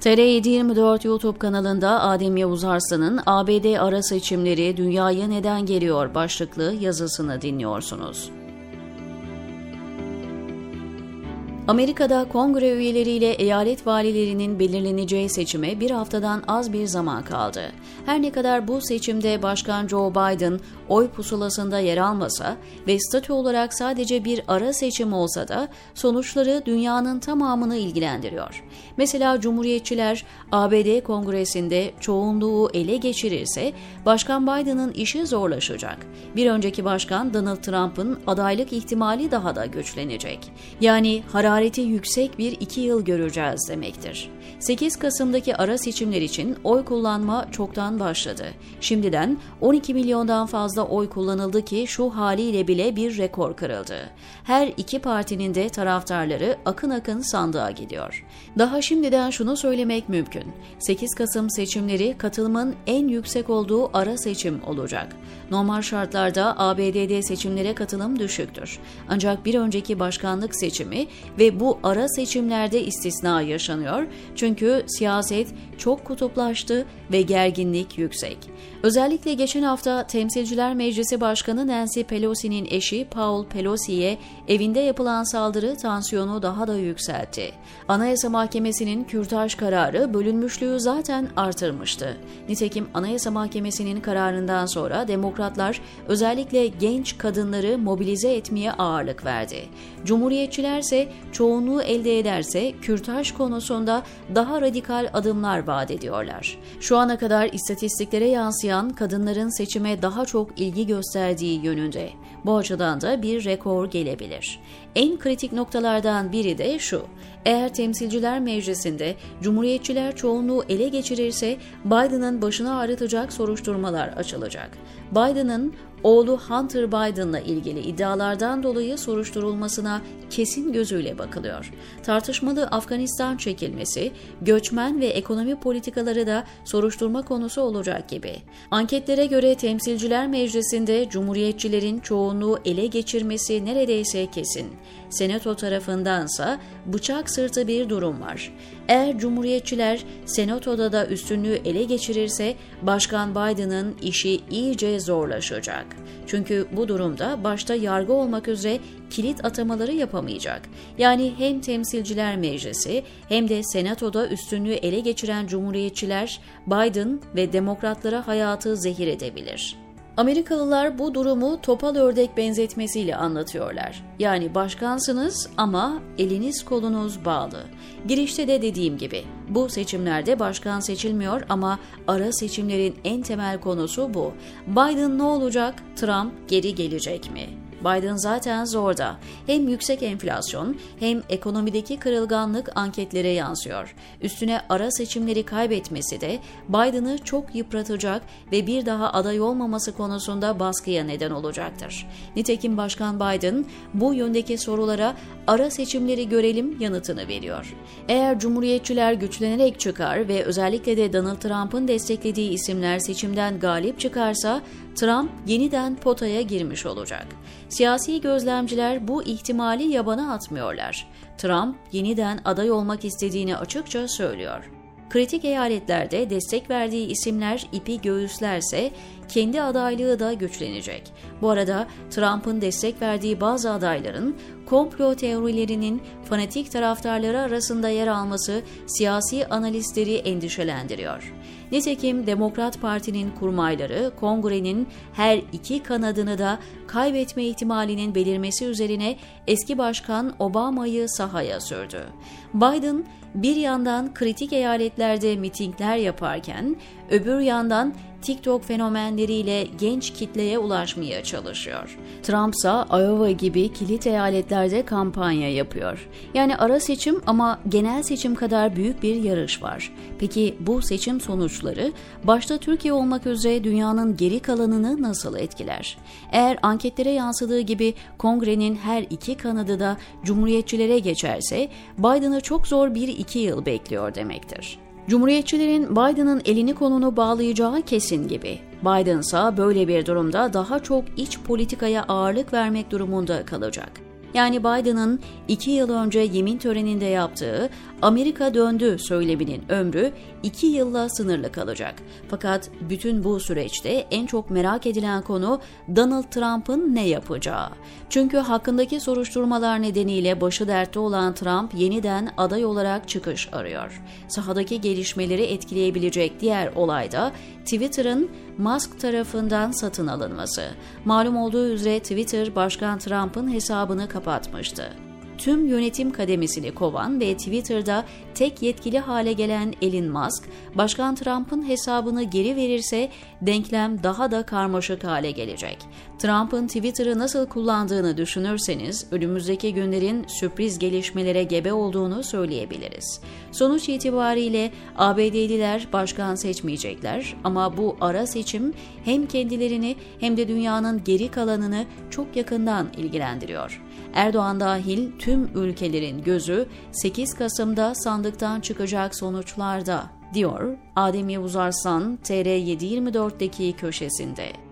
TR724 YouTube kanalında Adem Yavuz Arslan'ın ABD ara seçimleri dünyaya neden geliyor başlıklı yazısını dinliyorsunuz. Amerika'da kongre üyeleriyle eyalet valilerinin belirleneceği seçime bir haftadan az bir zaman kaldı. Her ne kadar bu seçimde Başkan Joe Biden oy pusulasında yer almasa ve statü olarak sadece bir ara seçim olsa da sonuçları dünyanın tamamını ilgilendiriyor. Mesela Cumhuriyetçiler ABD Kongresi'nde çoğunluğu ele geçirirse Başkan Biden'ın işi zorlaşacak. Bir önceki başkan Donald Trump'ın adaylık ihtimali daha da güçlenecek. Yani harareti yüksek bir iki yıl göreceğiz demektir. 8 Kasım'daki ara seçimler için oy kullanma çoktan başladı. Şimdiden 12 milyondan fazla oy kullanıldı ki şu haliyle bile bir rekor kırıldı. Her iki partinin de taraftarları akın akın sandığa gidiyor. Daha şimdiden şunu söylemek mümkün. 8 Kasım seçimleri katılımın en yüksek olduğu ara seçim olacak. Normal şartlarda ABD'de seçimlere katılım düşüktür. Ancak bir önceki başkanlık seçimi ve bu ara seçimlerde istisna yaşanıyor çünkü siyaset çok kutuplaştı ve gerginlik yüksek. Özellikle geçen hafta Temsilciler Meclisi Başkanı Nancy Pelosi'nin eşi Paul Pelosi'ye evinde yapılan saldırı tansiyonu daha da yükseltti. Anayasa Mahkemesi'nin kürtaj kararı bölünmüşlüğü zaten artırmıştı. Nitekim Anayasa Mahkemesi'nin kararından sonra demokratlar özellikle genç kadınları mobilize etmeye ağırlık verdi. Cumhuriyetçiler ise çoğunluğu elde ederse kürtaj konusunda daha radikal adımlar vaat ediyorlar. Şu ana kadar istatistiklere yansıyan kadınların seçime daha çok ilgi gösterdiği yönünde. Bu açıdan da bir rekor gelebilir. En kritik noktalardan biri de şu. Eğer Temsilciler Meclisi'nde Cumhuriyetçiler çoğunluğu ele geçirirse Biden'ın başını ağrıtacak soruşturmalar açılacak. Biden'ın oğlu Hunter Biden'la ilgili iddialardan dolayı soruşturulmasına kesin gözüyle bakılıyor. Tartışmalı Afganistan çekilmesi, göçmen ve ekonomi politikaları da soruşturma konusu olacak gibi. Anketlere göre Temsilciler Meclisi'nde Cumhuriyetçilerin çoğunluğu ele geçirmesi neredeyse kesin. Senato tarafındansa bıçak sırtı bir durum var. Eğer Cumhuriyetçiler Senato'da da üstünlüğü ele geçirirse Başkan Biden'ın işi iyice zorlaşacak. Çünkü bu durumda başta yargı olmak üzere kilit atamaları yapamayacak. Yani hem Temsilciler Meclisi hem de Senato'da üstünlüğü ele geçiren Cumhuriyetçiler Biden ve demokratlara hayatı zehir edebilir. Amerikalılar bu durumu topal ördek benzetmesiyle anlatıyorlar. Yani başkansınız ama eliniz kolunuz bağlı. Girişte de dediğim gibi bu seçimlerde başkan seçilmiyor ama ara seçimlerin en temel konusu bu. Biden ne olacak? Trump geri gelecek mi? Biden zaten zorda. Hem yüksek enflasyon hem ekonomideki kırılganlık anketlere yansıyor. Üstüne ara seçimleri kaybetmesi de Biden'ı çok yıpratacak ve bir daha aday olmaması konusunda baskıya neden olacaktır. Nitekim Başkan Biden bu yöndeki sorulara ara seçimleri görelim yanıtını veriyor. Eğer Cumhuriyetçiler güçlenerek çıkar ve özellikle de Donald Trump'ın desteklediği isimler seçimden galip çıkarsa Trump yeniden potaya girmiş olacak. Siyasi gözlemciler bu ihtimali yabana atmıyorlar. Trump yeniden aday olmak istediğini açıkça söylüyor. Kritik eyaletlerde destek verdiği isimler ipi göğüslerse kendi adaylığı da güçlenecek. Bu arada Trump'ın destek verdiği bazı adayların komplo teorilerinin fanatik taraftarları arasında yer alması siyasi analistleri endişelendiriyor. Nitekim Demokrat Parti'nin kurmayları kongrenin her iki kanadını da kaybetme ihtimalinin belirmesi üzerine eski başkan Obama'yı sahaya sürdü. Biden bir yandan kritik eyaletlerde mitingler yaparken öbür yandan TikTok fenomenleriyle genç kitleye ulaşmaya çalışıyor. Trump ise Iowa gibi kilit eyaletlerde kampanya yapıyor. Yani ara seçim ama genel seçim kadar büyük bir yarış var. Peki bu seçim sonuçları başta Türkiye olmak üzere dünyanın geri kalanını nasıl etkiler? Eğer anketlere yansıdığı gibi kongrenin her iki kanadı da cumhuriyetçilere geçerse Biden'ı çok zor bir iki yıl bekliyor demektir. Cumhuriyetçilerin Biden'ın elini kolunu bağlayacağı kesin gibi. Biden ise böyle bir durumda daha çok iç politikaya ağırlık vermek durumunda kalacak. Yani Biden'ın iki yıl önce yemin töreninde yaptığı Amerika döndü söyleminin ömrü iki yılla sınırlı kalacak. Fakat bütün bu süreçte en çok merak edilen konu Donald Trump'ın ne yapacağı. Çünkü hakkındaki soruşturmalar nedeniyle başı dertte olan Trump yeniden aday olarak çıkış arıyor. Sahadaki gelişmeleri etkileyebilecek diğer olay da Twitter'ın Musk tarafından satın alınması. Malum olduğu üzere Twitter Başkan Trump'ın hesabını kapatmıştı tüm yönetim kademesini kovan ve Twitter'da tek yetkili hale gelen Elon Musk, Başkan Trump'ın hesabını geri verirse denklem daha da karmaşık hale gelecek. Trump'ın Twitter'ı nasıl kullandığını düşünürseniz önümüzdeki günlerin sürpriz gelişmelere gebe olduğunu söyleyebiliriz. Sonuç itibariyle ABD'liler başkan seçmeyecekler ama bu ara seçim hem kendilerini hem de dünyanın geri kalanını çok yakından ilgilendiriyor. Erdoğan dahil tüm ülkelerin gözü 8 Kasım'da sandıktan çıkacak sonuçlarda, diyor Adem Yavuz Arslan TR724'deki köşesinde.